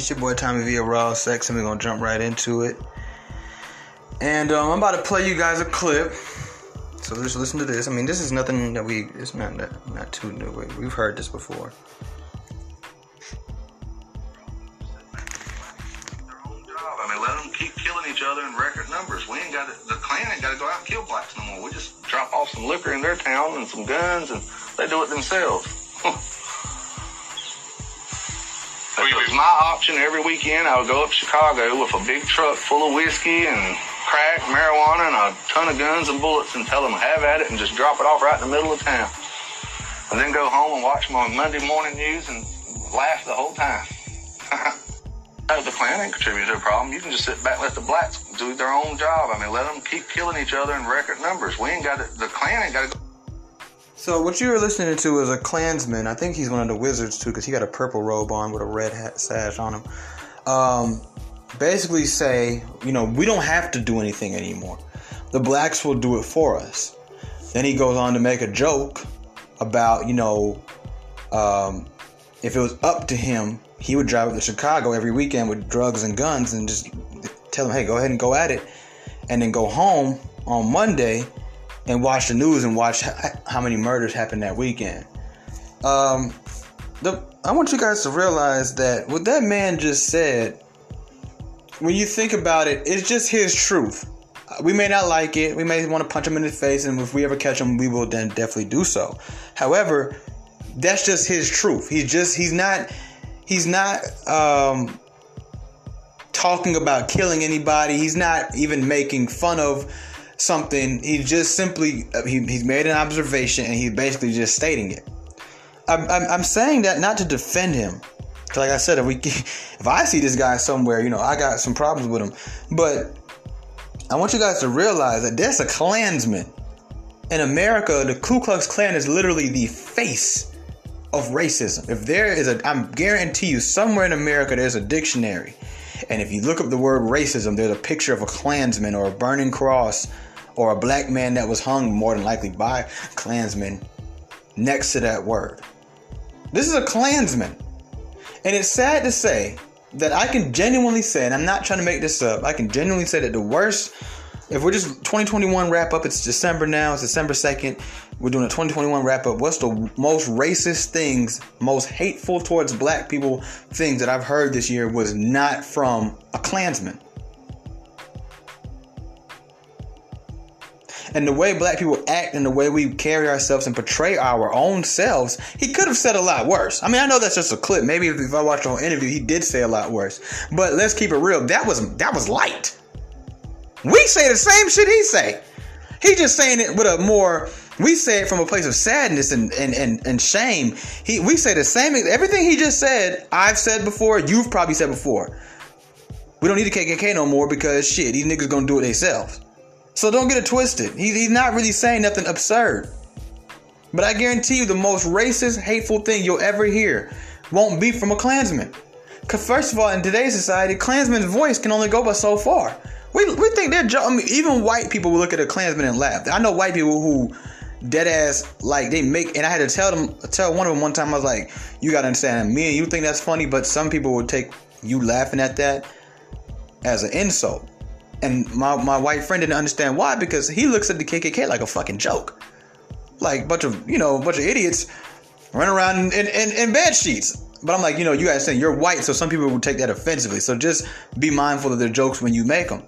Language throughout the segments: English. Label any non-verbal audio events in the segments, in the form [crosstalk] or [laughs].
It's your boy Tommy via Raw Sex, and we're gonna jump right into it. And um, I'm about to play you guys a clip. So just listen to this. I mean, this is nothing that we. It's not not, not too new. We- We've heard this before. I mean, let them keep killing each other in record numbers. We ain't got the Klan ain't got to go out and kill blacks no more. We just drop off some liquor in their town and some guns, and they do it themselves. [laughs] It was my option every weekend. I would go up to Chicago with a big truck full of whiskey and crack, marijuana, and a ton of guns and bullets and tell them have at it and just drop it off right in the middle of town. And then go home and watch my Monday morning news and laugh the whole time. [laughs] No, the Klan ain't contributing to the problem. You can just sit back let the blacks do their own job. I mean, let them keep killing each other in record numbers. We ain't got to, the Klan ain't got to go. So what you were listening to is a Klansman. I think he's one of the wizards too, because he got a purple robe on with a red hat sash on him. Um, basically, say you know we don't have to do anything anymore. The blacks will do it for us. Then he goes on to make a joke about you know um, if it was up to him, he would drive up to Chicago every weekend with drugs and guns and just tell them, hey, go ahead and go at it, and then go home on Monday and watch the news and watch how many murders happened that weekend. Um, the I want you guys to realize that what that man just said, when you think about it, it's just his truth. We may not like it. We may want to punch him in the face, and if we ever catch him, we will then definitely do so. However, that's just his truth. He's just he's not he's not um, talking about killing anybody. He's not even making fun of something. He just simply uh, he, he's made an observation and he's basically just stating it. I'm, I'm, I'm saying that not to defend him. Like I said, if we [laughs] if I see this guy somewhere, you know, I got some problems with him. But I want you guys to realize that there's a Klansman in America. The Ku Klux Klan is literally the face of racism. If there is a, I'm guarantee you, somewhere in America there's a dictionary, and if you look up the word racism, there's a picture of a Klansman or a burning cross or a black man that was hung, more than likely by Klansmen, next to that word. This is a Klansman, and it's sad to say that I can genuinely say, and I'm not trying to make this up, I can genuinely say that the worst. If we're just 2021 wrap up, it's December now, it's December 2nd. We're doing a 2021 wrap up. What's the most racist things, most hateful towards black people things that I've heard this year was not from a Klansman? And the way black people act and the way we carry ourselves and portray our own selves, he could have said a lot worse. I mean, I know that's just a clip. Maybe if, I watched the whole interview, he did say a lot worse. But let's keep it real. That was that was light. We say the same shit he say. He just saying it with a more we say it from a place of sadness and, and, and, and shame. He we say the same everything he just said, I've said before, you've probably said before. We don't need the KKK no more because shit, these niggas gonna do it themselves. So don't get it twisted. He, he's not really saying nothing absurd. But I guarantee you the most racist, hateful thing you'll ever hear won't be from a Klansman. Because first of all, in today's society, Klansman's voice can only go but so far. We, we think they're jo- I mean, even white people will look at a Klansman and laugh. I know white people who dead ass like they make and I had to tell them tell one of them one time I was like, you gotta understand me and you think that's funny, but some people would take you laughing at that as an insult. And my, my white friend didn't understand why because he looks at the KKK like a fucking joke. Like a bunch of, you know, a bunch of idiots running around in, in, in, bed sheets. But I'm like, you know, you guys saying you're white, so some people will take that offensively. So just be mindful of their jokes when you make them.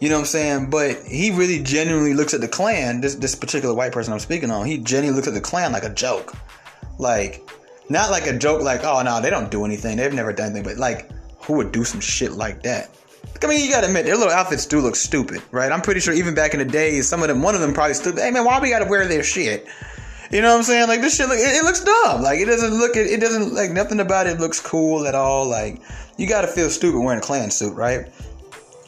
You know what I'm saying? But he really genuinely looks at the Klan, this, this particular white person I'm speaking on, he genuinely looks at the Klan like a joke. Like, not like a joke like, oh, no, they don't do anything. They've never done anything. But like, who would do some shit like that? I mean, you gotta admit, their little outfits do look stupid, right? I'm pretty sure even back in the days, some of them, one of them probably stood, hey man, why we gotta wear their shit? You know what I'm saying? Like this shit, look, it, it looks dumb. Like it doesn't look, it, it doesn't like nothing about it looks cool at all. Like you gotta feel stupid wearing a Klan suit, right?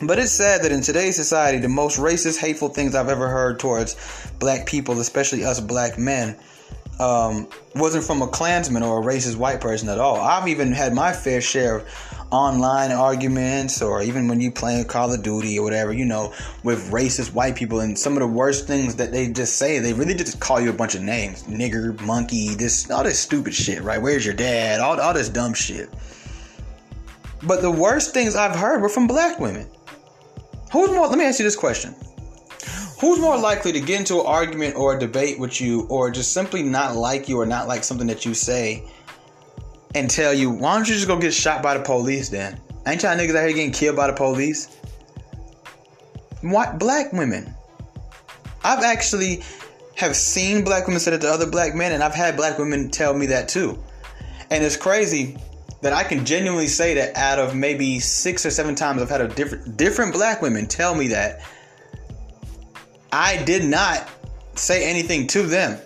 But it's sad that in today's society, the most racist, hateful things I've ever heard towards black people, especially us black men, um, wasn't from a Klansman or a racist white person at all. I've even had my fair share of online arguments, or even when you playing Call of Duty or whatever, you know, with racist white people. And some of the worst things that they just say, they really just call you a bunch of names, nigger, monkey, this, all this stupid shit, right? Where's your dad? All, all this dumb shit. But the worst things I've heard were from black women. Who's more, let me ask you this question. Who's more likely to get into an argument or a debate with you or just simply not like you or not like something that you say and tell you, why don't you just go get shot by the police then? Ain't y'all niggas out here getting killed by the police? What black women? I've actually have seen black women say that to other black men, and I've had black women tell me that too. And it's crazy that I can genuinely say that out of maybe six or seven times I've had a different different black women tell me that I did not say anything to them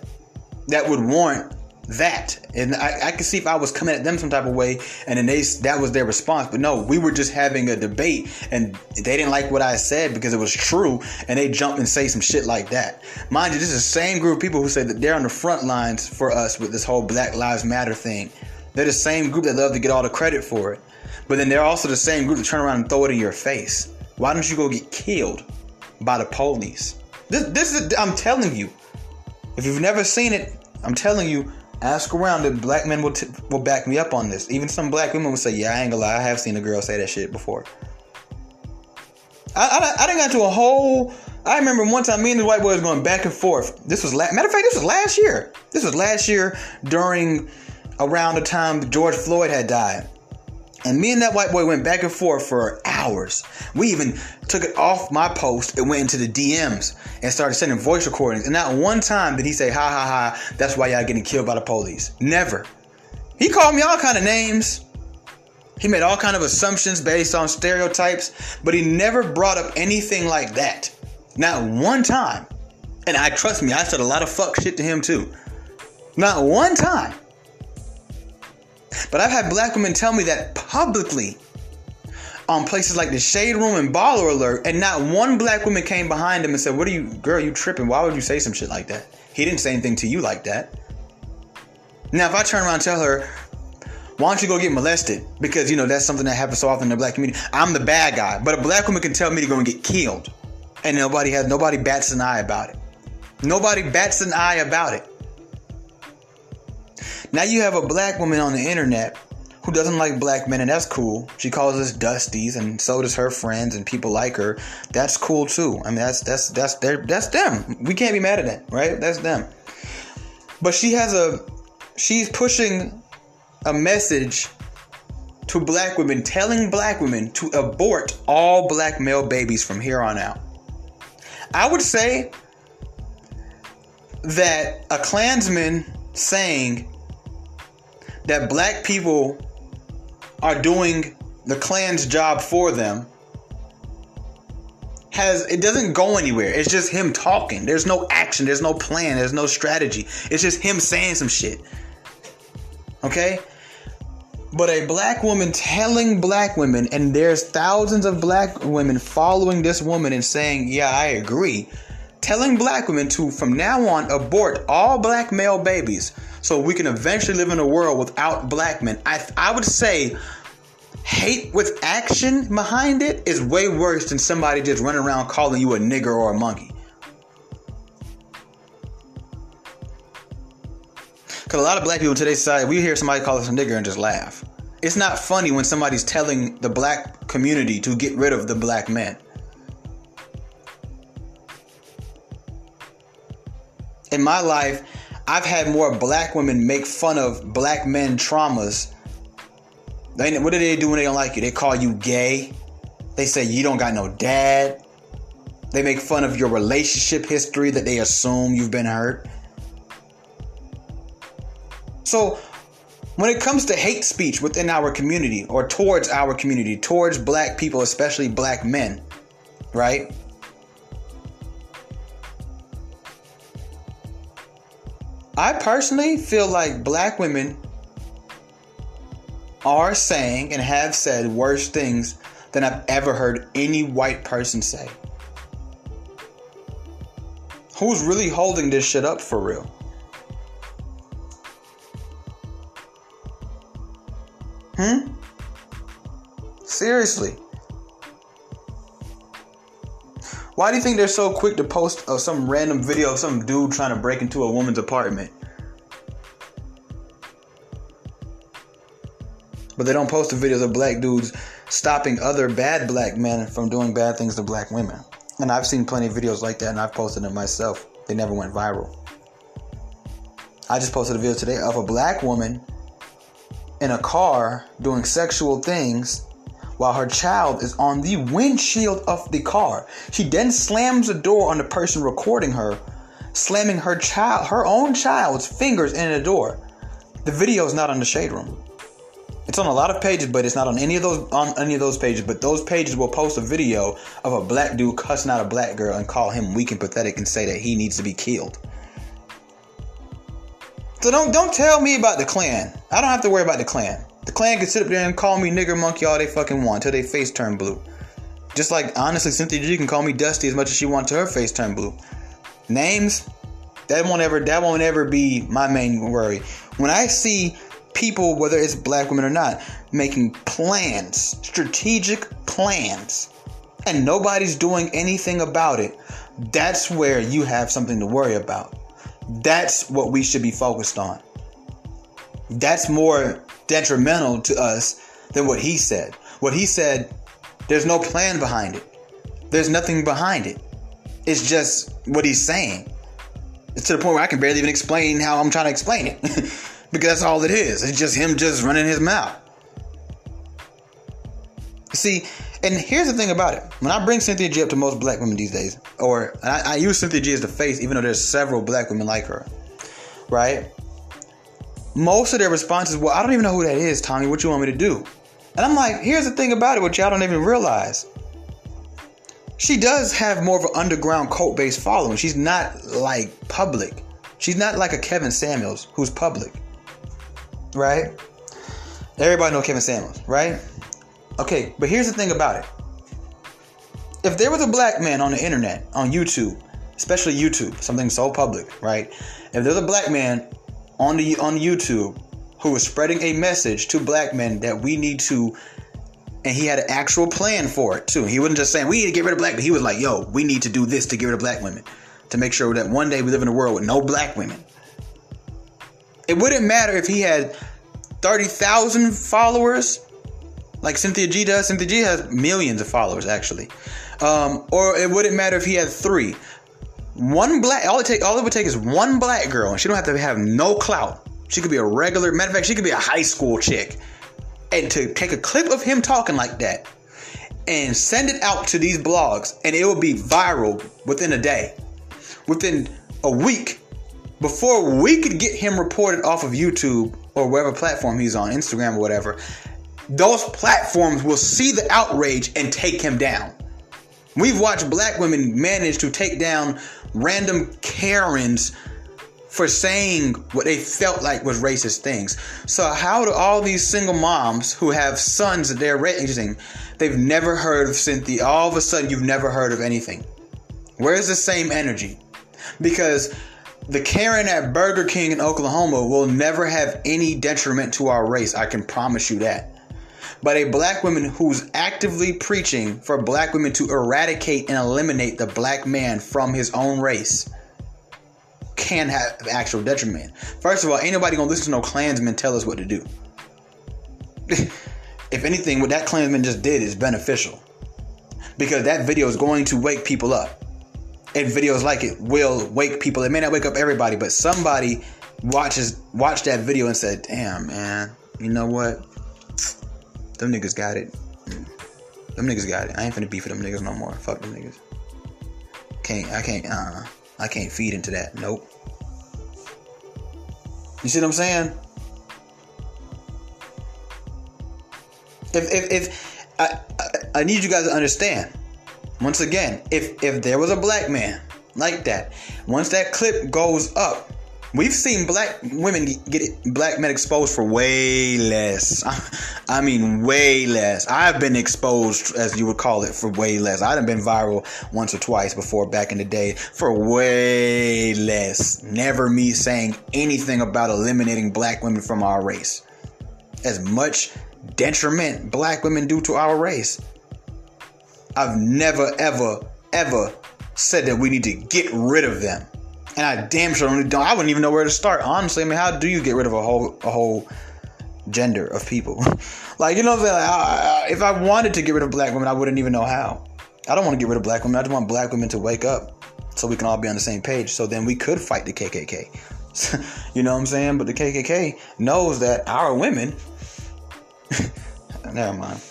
that would warrant that. And I, I could see if I was coming at them some type of way and then they that was their response. But no, we were just having a debate and they didn't like what I said because it was true and they jumped and say some shit like that. Mind you, this is the same group of people who say that they're on the front lines for us with this whole Black Lives Matter thing. They're the same group that love to get all the credit for it. But then they're also the same group that turn around and throw it in your face. Why don't you go get killed by the police? This, this is, I'm telling you. If you've never seen it, I'm telling you, ask around. The black men will, t- will back me up on this. Even some black women will say, yeah, I ain't gonna lie, I have seen a girl say that shit before. I, I, I didn't got to a whole. I remember one time me and the white boy was going back and forth. This was la- matter of fact, this was last year. This was last year during around the time George Floyd had died. And me and that white boy went back and forth for hours. We even took it off my post and went into the DMs and started sending voice recordings. And not one time did he say, ha ha ha, that's why y'all getting killed by the police. Never. He called me all kind of names. He made all kind of assumptions based on stereotypes, but he never brought up anything like that. Not one time. And I trust me, I said a lot of fuck shit to him too. Not one time. But I've had black women tell me that publicly on places like the Shade Room and Baller Alert, and not one black woman came behind him and said, What are you, girl, you tripping? Why would you say some shit like that? He didn't say anything to you like that. Now, if I turn around and tell her, why don't you go get molested? Because you know that's something that happens so often in the black community. I'm the bad guy, but a black woman can tell me to go and get killed, and nobody has nobody bats an eye about it. Nobody bats an eye about it. Now you have a black woman on the internet who doesn't like black men, and that's cool. She calls us dusties, and so does her friends and people like her. That's cool too. I mean, that's that's that's their that's them. We can't be mad at that, right? That's them. But she has a she's pushing a message to black women, telling black women to abort all black male babies from here on out. I would say that a Klansman saying that black people are doing the Klan's job for them has it doesn't go anywhere. It's just him talking. There's no action, there's no plan, there's no strategy. It's just him saying some shit. Okay? But a black woman telling black women, and there's thousands of black women following this woman and saying, Yeah, I agree. Telling black women to, from now on, abort all black male babies so we can eventually live in a world without black men. I, I would say hate with action behind it is way worse than somebody just running around calling you a nigger or a monkey. Because a lot of black people in today's society, we hear somebody call us a nigger and just laugh. It's not funny when somebody's telling the black community to get rid of the black men. In my life, I've had more black women make fun of black men traumas. What do they do when they don't like you? They call you gay. They say you don't got no dad. They make fun of your relationship history that they assume you've been hurt. So, when it comes to hate speech within our community or towards our community, towards black people, especially black men, right? I personally feel like black women are saying and have said worse things than I've ever heard any white person say. Who's really holding this shit up for real? Hmm? Seriously. Why do you think they're so quick to post uh, some random video of some dude trying to break into a woman's apartment? But they don't post the videos of black dudes stopping other bad black men from doing bad things to black women. And I've seen plenty of videos like that and I've posted them myself. They never went viral. I just posted a video today of a black woman in a car doing sexual things while her child is on the windshield of the car. She then slams the door on the person recording her, slamming her child, her own child's fingers in the door. The video is not on the shade room. It's on a lot of pages, but it's not on any of those on any of those pages. But those pages will post a video of a black dude cussing out a black girl and call him weak and pathetic and say that he needs to be killed. So don't don't tell me about the Klan. I don't have to worry about the Klan. The Klan can sit up there and call me nigger monkey all they fucking want till they face turn blue. Just like honestly, Cynthia G can call me Dusty as much as she wants to her face turn blue. Names, that won't ever that won't ever be my main worry. When I see people, whether it's black women or not, making plans, strategic plans, and nobody's doing anything about it, that's where you have something to worry about. That's what we should be focused on. That's more detrimental to us than what he said. What he said, there's no plan behind it. There's nothing behind it. It's just what he's saying. It's to the point where I can barely even explain how I'm trying to explain it. [laughs] because that's all it is. It's just him just running his mouth. See, and here's the thing about it. When I bring Cynthia G up to most black women these days, or I, I use Cynthia G as the face, even though there's several black women like her, right? Most of their responses, well, I don't even know who that is, Tommy. What you want me to do? And I'm like, here's the thing about it, which y'all don't even realize. She does have more of an underground cult based following. She's not like public. She's not like a Kevin Samuels who's public. Right? Everybody know Kevin Samuels, right? Okay, but here's the thing about it. If there was a black man on the internet, on YouTube, especially YouTube, something so public, right? If there's a black man on the on YouTube who was spreading a message to black men that we need to and he had an actual plan for it too. He wasn't just saying we need to get rid of black, but he was like, "Yo, we need to do this to get rid of black women, to make sure that one day we live in a world with no black women." It wouldn't matter if he had thirty thousand followers, like Cynthia G does. Cynthia G has millions of followers actually, um, or it wouldn't matter if he had three. One black, all it take, all it would take is one black girl, and she don't have to have no clout. She could be a regular, matter of fact, she could be a high school chick and to take a clip of him talking like that and send it out to these blogs and it will be viral within a day within a week before we could get him reported off of youtube or whatever platform he's on instagram or whatever those platforms will see the outrage and take him down we've watched black women manage to take down random karens for saying what they felt like was racist things. So how do all these single moms who have sons that they're raising, they've never heard of Cynthia, all of a sudden you've never heard of anything? Where's the same energy? Because the Karen at Burger King in Oklahoma will never have any detriment to our race. I can promise you that. But a black woman who's actively preaching for black women to eradicate and eliminate the black man from his own race can have actual detriment. First of all, ain't nobody gonna listen to no Klansman tell us what to do. [laughs] if anything, what that Klansman just did is beneficial. Because that video is going to wake people up. And videos like it will wake people. It may not wake up everybody, but somebody watches watched that video and said, damn man, you know what? Them niggas got it. Them niggas got it. I ain't finna beef with them niggas no more. Fuck them niggas. Can't I can't uh I can't feed into that. Nope. You see what I'm saying? If if, if I, I, I need you guys to understand. Once again, if if there was a black man like that, once that clip goes up, We've seen black women get it, black men exposed for way less. [laughs] I mean, way less. I've been exposed, as you would call it, for way less. I've been viral once or twice before back in the day for way less. Never me saying anything about eliminating black women from our race. As much detriment black women do to our race. I've never, ever, ever said that we need to get rid of them and I damn sure don't, I wouldn't even know where to start. Honestly, I mean, how do you get rid of a whole a whole gender of people. [laughs] like, you know? Like, I, I, if I wanted to get rid of black women, I wouldn't even know how. I don't want to get rid of black women. I just want black women to wake up so we can all be on the same page. So then we could fight the KKK. [laughs] you know what I'm saying? But the KKK knows that our women. [laughs] never mind.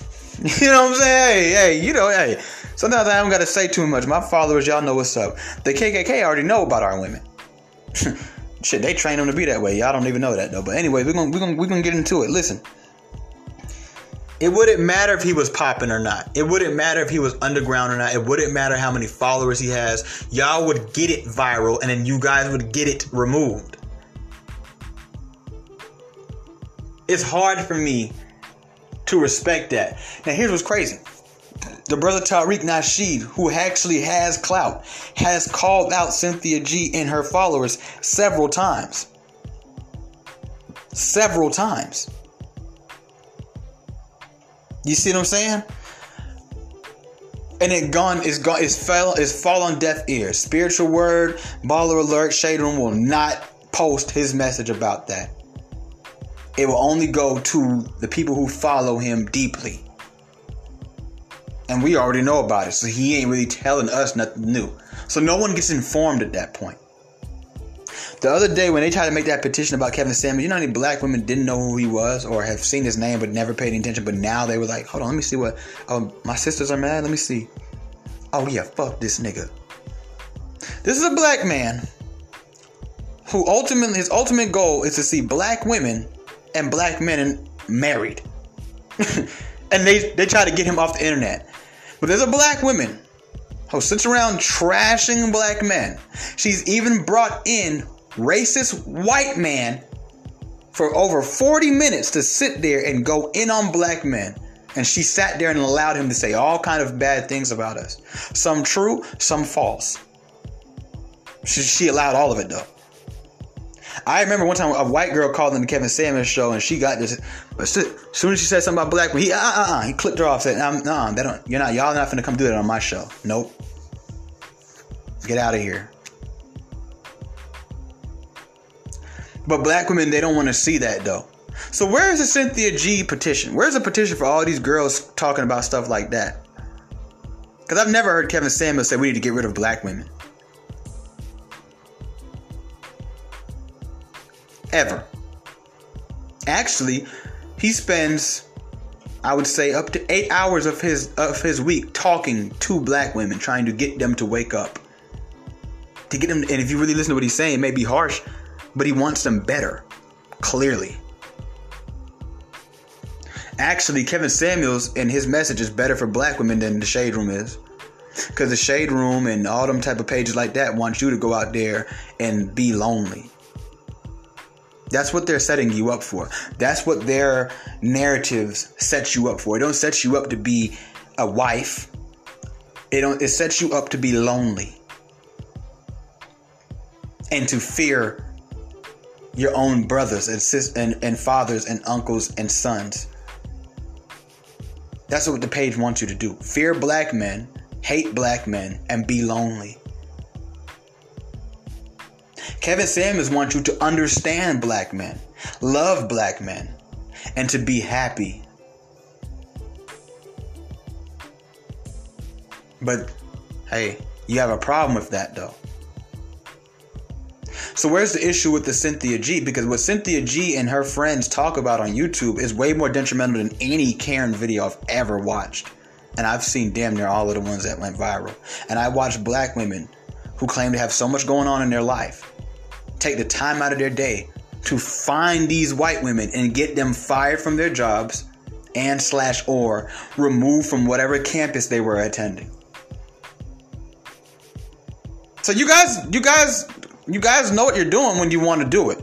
You know what I'm saying? Hey, hey, you know, hey. Sometimes I haven't got to say too much. My followers, y'all know what's up. The KKK already know about our women. [laughs] Shit, they train them to be that way. Y'all don't even know that though. But anyway, we're gonna we're gonna we're gonna get into it. Listen. It wouldn't matter if he was popping or not. It wouldn't matter if he was underground or not. It wouldn't matter how many followers he has. Y'all would get it viral and then you guys would get it removed. It's hard for me to respect that. Now, here's what's crazy. The brother Tariq Nasheed, who actually has clout, has called out Cynthia G and her followers several times. Several times. You see what I'm saying? And it gone is gone is fell is fall on deaf ears. Spiritual word, baller alert, shade room will not post his message about that. It will only go to the people who follow him deeply. And we already know about it, so he ain't really telling us nothing new. So no one gets informed at that point. The other day when they tried to make that petition about Kevin Samuels, you know how many black women didn't know who he was or have seen his name but never paid any attention, but now they were like, hold on, let me see what oh my sisters are mad, let me see. Oh yeah, fuck this nigga. This is a black man who ultimately his ultimate goal is to see black women and black men married. [laughs] and they they try to get him off the internet. But there's a black woman who sits around trashing black men. She's even brought in racist white man for over 40 minutes to sit there and go in on black men and she sat there and allowed him to say all kind of bad things about us some true some false she, she allowed all of it though I remember one time a white girl called in the Kevin Samuels show and she got this. But as soon as she said something about black, women, he uh uh uh he clipped her off. Said, "No, nah, they don't. You're not. Y'all not gonna come do that on my show. Nope. Get out of here." But black women, they don't want to see that though. So where is the Cynthia G petition? Where's the petition for all these girls talking about stuff like that? Because I've never heard Kevin Samuels say we need to get rid of black women. Ever. Actually, he spends, I would say, up to eight hours of his of his week talking to black women, trying to get them to wake up. To get them, and if you really listen to what he's saying, it may be harsh, but he wants them better, clearly. Actually, Kevin Samuels and his message is better for black women than the Shade Room is. Because the Shade Room and all them type of pages like that want you to go out there and be lonely. That's what they're setting you up for. That's what their narratives set you up for. It don't set you up to be a wife. It don't it sets you up to be lonely. And to fear your own brothers and sis and, and fathers and uncles and sons. That's what the page wants you to do. Fear black men, hate black men, and be lonely. Kevin Samuels wants you to understand black men, love black men, and to be happy. But hey, you have a problem with that though. So where's the issue with the Cynthia G? Because what Cynthia G and her friends talk about on YouTube is way more detrimental than any Karen video I've ever watched. And I've seen damn near all of the ones that went viral. And I watched black women who claim to have so much going on in their life take the time out of their day to find these white women and get them fired from their jobs and slash or removed from whatever campus they were attending. So you guys, you guys you guys know what you're doing when you want to do it.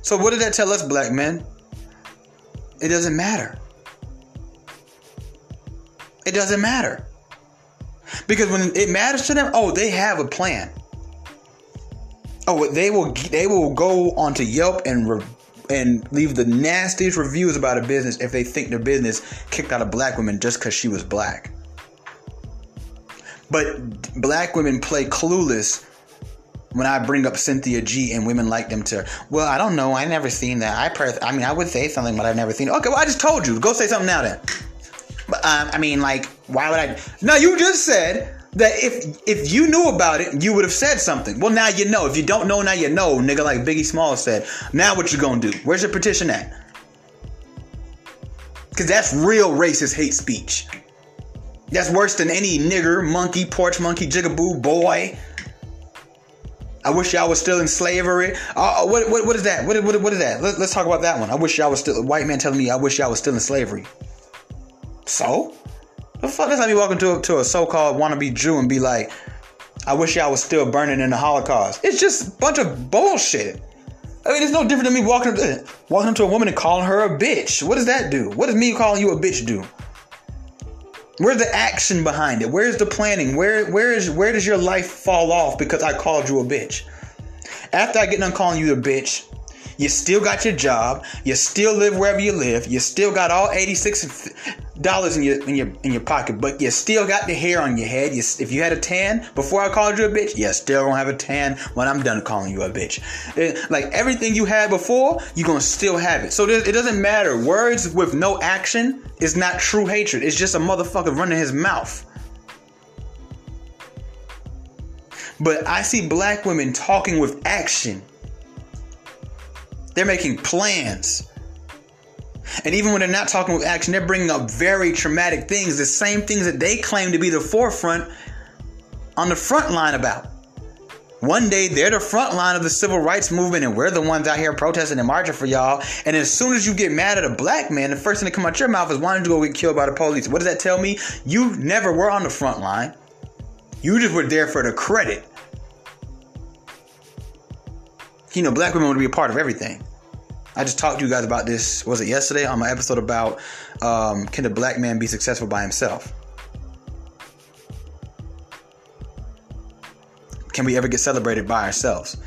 So what did that tell us, black men? It doesn't matter. It doesn't matter. Because when it matters to them, oh, they have a plan. Oh, they will they will go onto Yelp and re- and leave the nastiest reviews about a business if they think their business kicked out a black woman just because she was black. But black women play clueless when I bring up Cynthia G and women like them to, well, I don't know, I never seen that. I per- I mean, I would say something, but I've never seen it. Okay, well, I just told you. Go say something now then. But um, I mean, like, why would I? No, you just said that if if you knew about it, you would have said something. Well, now you know. If you don't know, now you know, nigga. Like Biggie Small said. Now what you gonna do? Where's your petition at? Because that's real racist hate speech. That's worse than any nigger, monkey, porch monkey, jigaboo, boy. I wish y'all was still in slavery. Uh, what, what, what is that? What, what, what is that? Let, us talk about that one. I wish y'all was still, white man telling me I wish y'all was still in slavery. So? The fuck? That's like me walking to a, to a so called wannabe Jew and be like, I wish y'all was still burning in the Holocaust. It's just a bunch of bullshit. I mean, it's no different than me walking up to, [clears throat] walking up to a woman and calling her a bitch. What does that do? What does me calling you a bitch do? Where's the action behind it? Where's the planning? Where where is where does your life fall off because I called you a bitch? After I get done calling you a bitch, you still got your job. You still live wherever you live. You still got all 86 dollars in your in your in your pocket, but you still got the hair on your head. You, if you had a tan before I called you a bitch, you still gonna have a tan when I'm done calling you a bitch. It, like everything you had before, you're gonna still have it. So it doesn't matter. Words with no action is not true hatred. It's just a motherfucker running his mouth. But I see black women talking with action. They're making plans. And even when they're not talking with action, they're bringing up very traumatic things, the same things that they claim to be the forefront on the front line about. One day they're the front line of the civil rights movement, and we're the ones out here protesting and marching for y'all. And as soon as you get mad at a black man, the first thing that come out your mouth is wanting to go get killed by the police. What does that tell me? You never were on the front line. You just were there for the credit. You know, black women want to be a part of everything. I just talked to you guys about this. Was it yesterday on my episode about um, can a black man be successful by himself? Can we ever get celebrated by ourselves?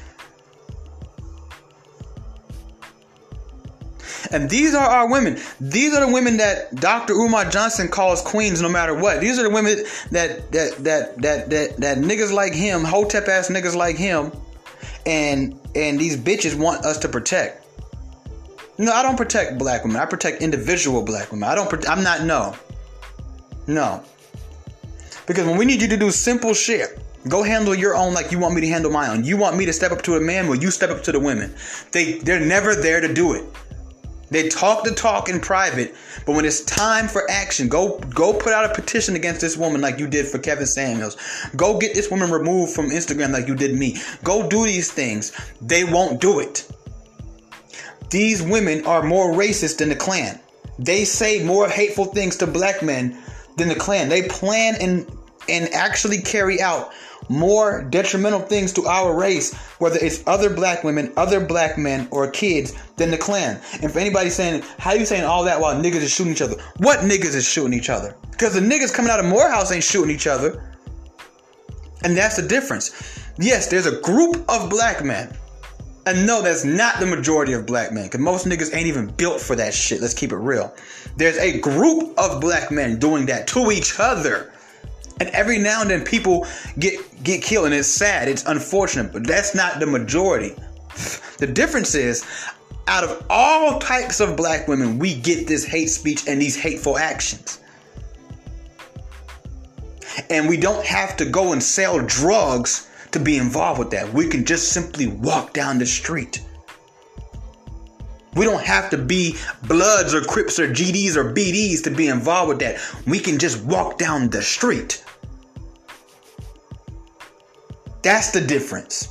And these are our women. These are the women that Dr. Umar Johnson calls queens no matter what. These are the women that that that that that, that niggas like him, hotep ass niggas like him, and and these bitches want us to protect. No, I don't protect black women. I protect individual black women. I don't. Pro- I'm not. No. No. Because when we need you to do simple shit, go handle your own like you want me to handle my own. You want me to step up to a man, well, you step up to the women. They they're never there to do it. They talk the talk in private, but when it's time for action, go go put out a petition against this woman like you did for Kevin Samuels. Go get this woman removed from Instagram like you did me. Go do these things. They won't do it. These women are more racist than the Klan. They say more hateful things to black men than the Klan. They plan and and actually carry out more detrimental things to our race, whether it's other black women, other black men, or kids, than the Klan. And for anybody saying, how you saying all that while niggas is shooting each other? What niggas is shooting each other? Because the niggas coming out of Morehouse ain't shooting each other. And that's the difference. Yes, there's a group of black men and no, that's not the majority of black men, because most niggas ain't even built for that shit. Let's keep it real. There's a group of black men doing that to each other. And every now and then people get get killed, and it's sad, it's unfortunate, but that's not the majority. The difference is, out of all types of black women, we get this hate speech and these hateful actions. And we don't have to go and sell drugs to be involved with that. We can just simply walk down the street. We don't have to be Bloods or Crips or GDs or BDs to be involved with that. We can just walk down the street. That's the difference.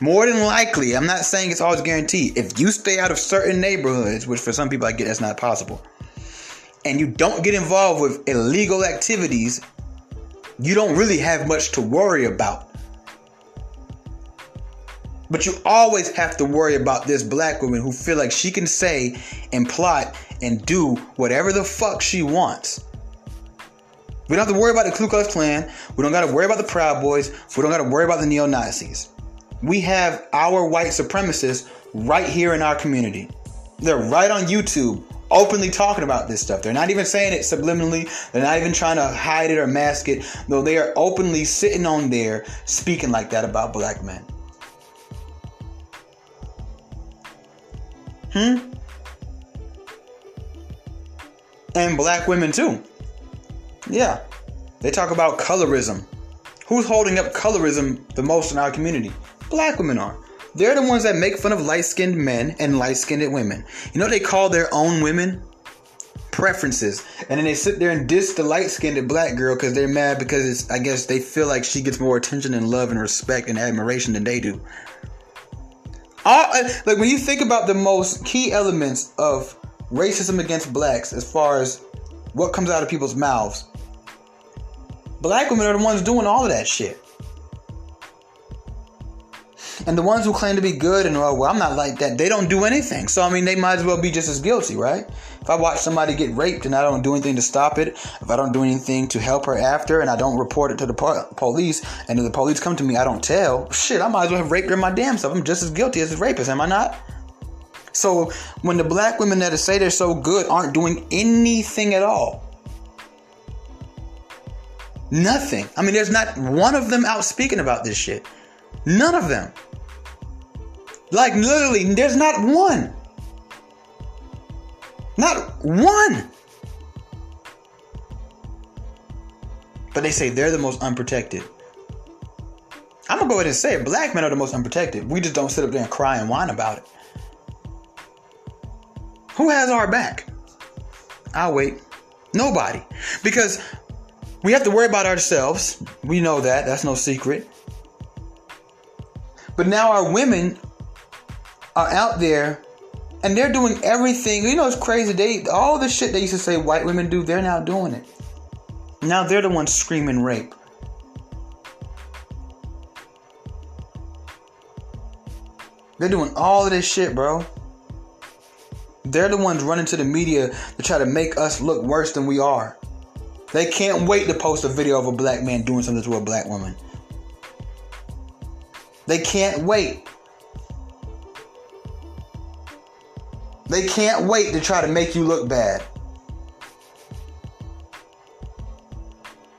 More than likely, I'm not saying it's always guaranteed. If you stay out of certain neighborhoods, which for some people I get that's not possible, and you don't get involved with illegal activities you don't really have much to worry about. But you always have to worry about this black woman who feel like she can say and plot and do whatever the fuck she wants. We don't have to worry about the Ku Klux Klan. We don't got to worry about the Proud Boys. We don't got to worry about the neo Nazis. We have our white supremacists right here in our community. They're right on YouTube openly talking about this stuff. They're not even saying it subliminally. They're not even trying to hide it or mask it. No, they are openly sitting on there speaking like that about black men. Hmm? And black women too. Yeah. They talk about colorism. Who's holding up colorism the most in our community? Black women are. They're the ones that make fun of light skinned men and light skinned women. You know they call their own women? Preferences. And then they sit there and diss the light skinned black girl because they're mad because it's, I guess they feel like she gets more attention and love and respect and admiration than they do. All, uh, like when you think about the most key elements of racism against blacks as far as what comes out of people's mouths, black women are the ones doing all of that shit. And the ones who claim to be good and oh, well, I'm not like that, they don't do anything. So I mean, they might as well be just as guilty, right? If I watch somebody get raped and I don't do anything to stop it, if I don't do anything to help her after, and I don't report it to the po- police, and if the police come to me, I don't tell. Shit, I might as well have raped her my damn self. I'm just as guilty as a rapist, am I not? So when the black women that say they're so good aren't doing anything at all. Nothing. I mean, there's not one of them out speaking about this shit. None of them. Like literally, there's not one. Not one. But they say they're the most unprotected. I'm gonna go ahead and say it. Black men are the most unprotected. We just don't sit up there and cry and whine about it. Who has our back? I'll wait. Nobody. Because we have to worry about ourselves. We know that. That's no secret. But now our women are out there and they're doing everything. You know, it's crazy. They all the shit they used to say white women do, they're now doing it. Now they're the ones screaming rape. They're doing all of this shit, bro. They're the ones running to the media to try to make us look worse than we are. They can't wait to post a video of a black man doing something to a black woman. They can't wait. They can't wait to try to make you look bad.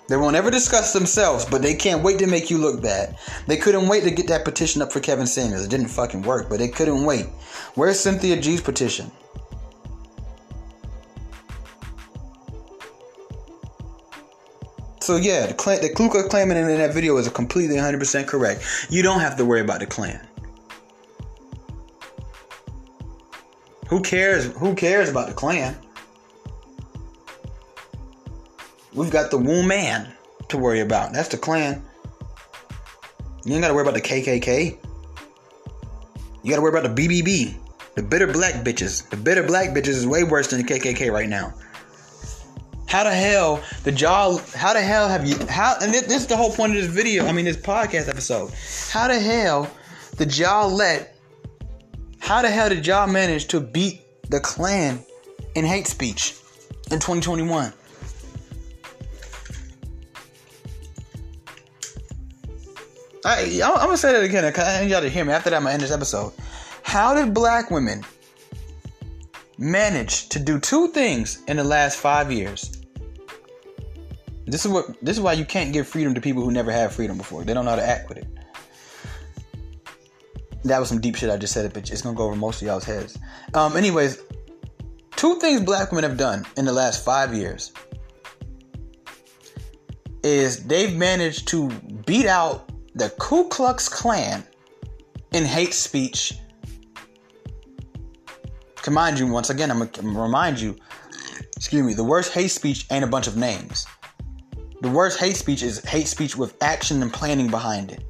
They won't ever discuss themselves, but they can't wait to make you look bad. They couldn't wait to get that petition up for Kevin Samuels. It didn't fucking work, but they couldn't wait. Where's Cynthia G's petition? So yeah, the, clan, the Ku Klux Klan in that video is completely 100% correct. You don't have to worry about the Klan. Who cares? Who cares about the Klan? We've got the Wu Man to worry about. That's the Klan. You ain't got to worry about the KKK. You got to worry about the BBB, the bitter black bitches. The bitter black bitches is way worse than the KKK right now. How the hell did y'all? How the hell have you? How? And this, this is the whole point of this video. I mean, this podcast episode. How the hell did y'all let? How the hell did y'all manage to beat the Klan in hate speech in 2021? I, I'm gonna say that again I need y'all to hear me. After that, I'm gonna end this episode. How did black women manage to do two things in the last five years? This is what this is why you can't give freedom to people who never had freedom before. They don't know how to act with it. That was some deep shit I just said, but it's gonna go over most of y'all's heads. Um, anyways, two things black women have done in the last five years is they've managed to beat out the Ku Klux Klan in hate speech. To mind you, once again, I'm gonna remind you, excuse me, the worst hate speech ain't a bunch of names. The worst hate speech is hate speech with action and planning behind it.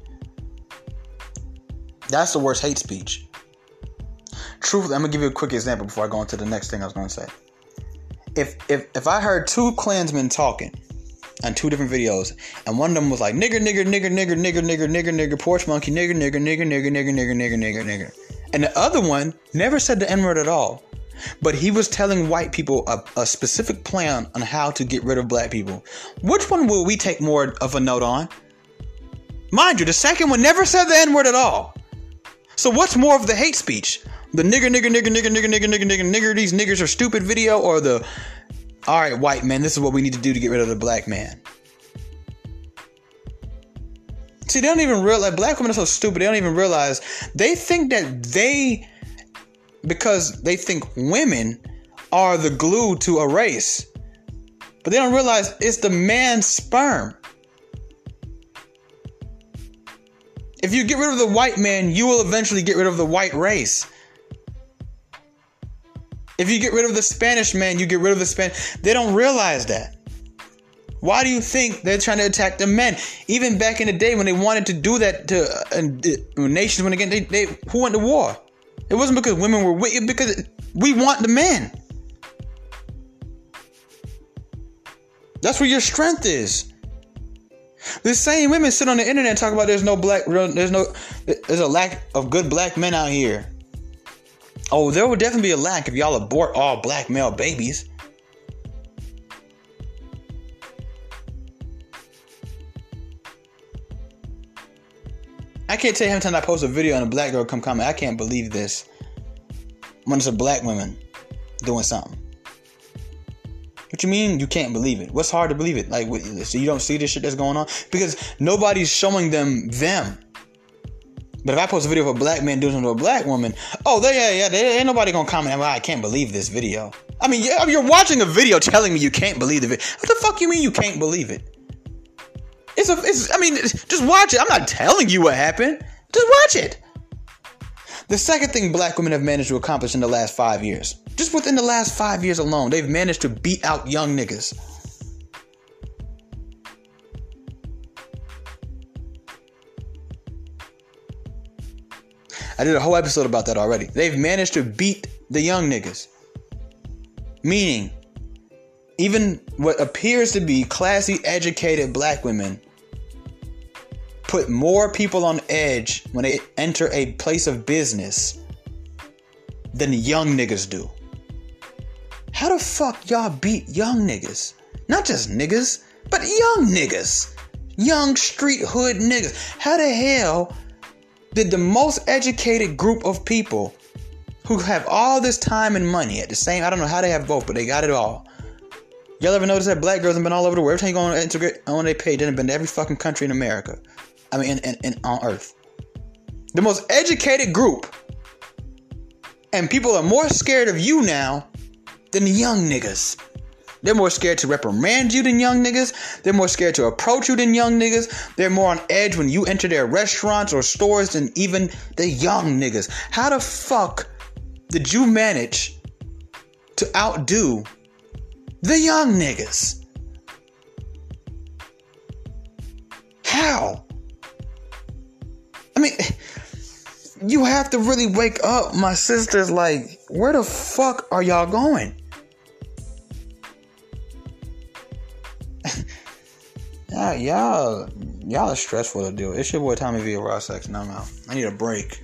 That's the worst hate speech. Truthfully, I'm gonna give you a quick example before I go into the next thing I was gonna say. If if if I heard two Klansmen talking on two different videos, and one of them was like nigger, nigger, nigger, nigger, nigger, nigger, nigger, nigger, porch monkey, nigger, nigger, nigger, nigger, nigger, nigger, nigger, nigger, nigger, and the other one never said the N word at all, but he was telling white people a, a specific plan on how to get rid of black people. Which one will we take more of a note on? Mind you, the second one never said the N word at all. So what's more of the hate speech? The nigger, nigger, nigger, nigger, nigger, nigger, nigger, nigger, nigger, these niggers are stupid video or the, all right, white man, this is what we need to do to get rid of the black man. See, they don't even realize, black women are so stupid, they don't even realize, they think that they, because they think women are the glue to a race. But they don't realize it's the man's sperm. If you get rid of the white man, you will eventually get rid of the white race. If you get rid of the Spanish man, you get rid of the Spanish. They don't realize that. Why do you think they're trying to attack the men? Even back in the day when they wanted to do that to uh, uh nations, when again they, they who went to war? It wasn't because women were wicked, because we want the men. That's where your strength is. The same women sit on the internet and talk about there's no black, there's no, there's a lack of good black men out here. Oh, there will definitely be a lack if y'all abort all black male babies. I can't tell you how many times I post a video and a black girl come comment. I can't believe this. When it's a black woman doing something. What you mean you can't believe it? What's hard to believe it? Like, so you don't see this shit that's going on? Because nobody's showing them them. But if I post a video of a black man doing something to a black woman, oh, they, yeah, yeah, they, ain't nobody gonna comment. Well, I can't believe this video. I mean, you're watching a video telling me you can't believe the video. What the fuck you mean you can't believe it? It's a, it's, I mean, just watch it. I'm not telling you what happened. Just watch it. The second thing black women have managed to accomplish in the last five years, just within the last five years alone, they've managed to beat out young niggas. I did a whole episode about that already. They've managed to beat the young niggas. Meaning, even what appears to be classy, educated black women put more people on edge when they enter a place of business than young niggas do. How the fuck y'all beat young niggas? Not just niggas, but young niggas. Young street hood niggas. How the hell did the most educated group of people who have all this time and money at the same I don't know how they have both, but they got it all. Y'all ever notice that black girls have been all over the world? Every time you go on Instagram on their page, they've been to every fucking country in America. I mean, in, on Earth. The most educated group. And people are more scared of you now than the young niggas. They're more scared to reprimand you than young niggas. They're more scared to approach you than young niggas. They're more on edge when you enter their restaurants or stores than even the young niggas. How the fuck did you manage to outdo the young niggas? How? I mean, you have to really wake up, my sisters. Like, where the fuck are y'all going? [laughs] yeah, y'all, y'all are stressful to deal. It's your boy Tommy V. Raw Sex, and I'm out. I need a break.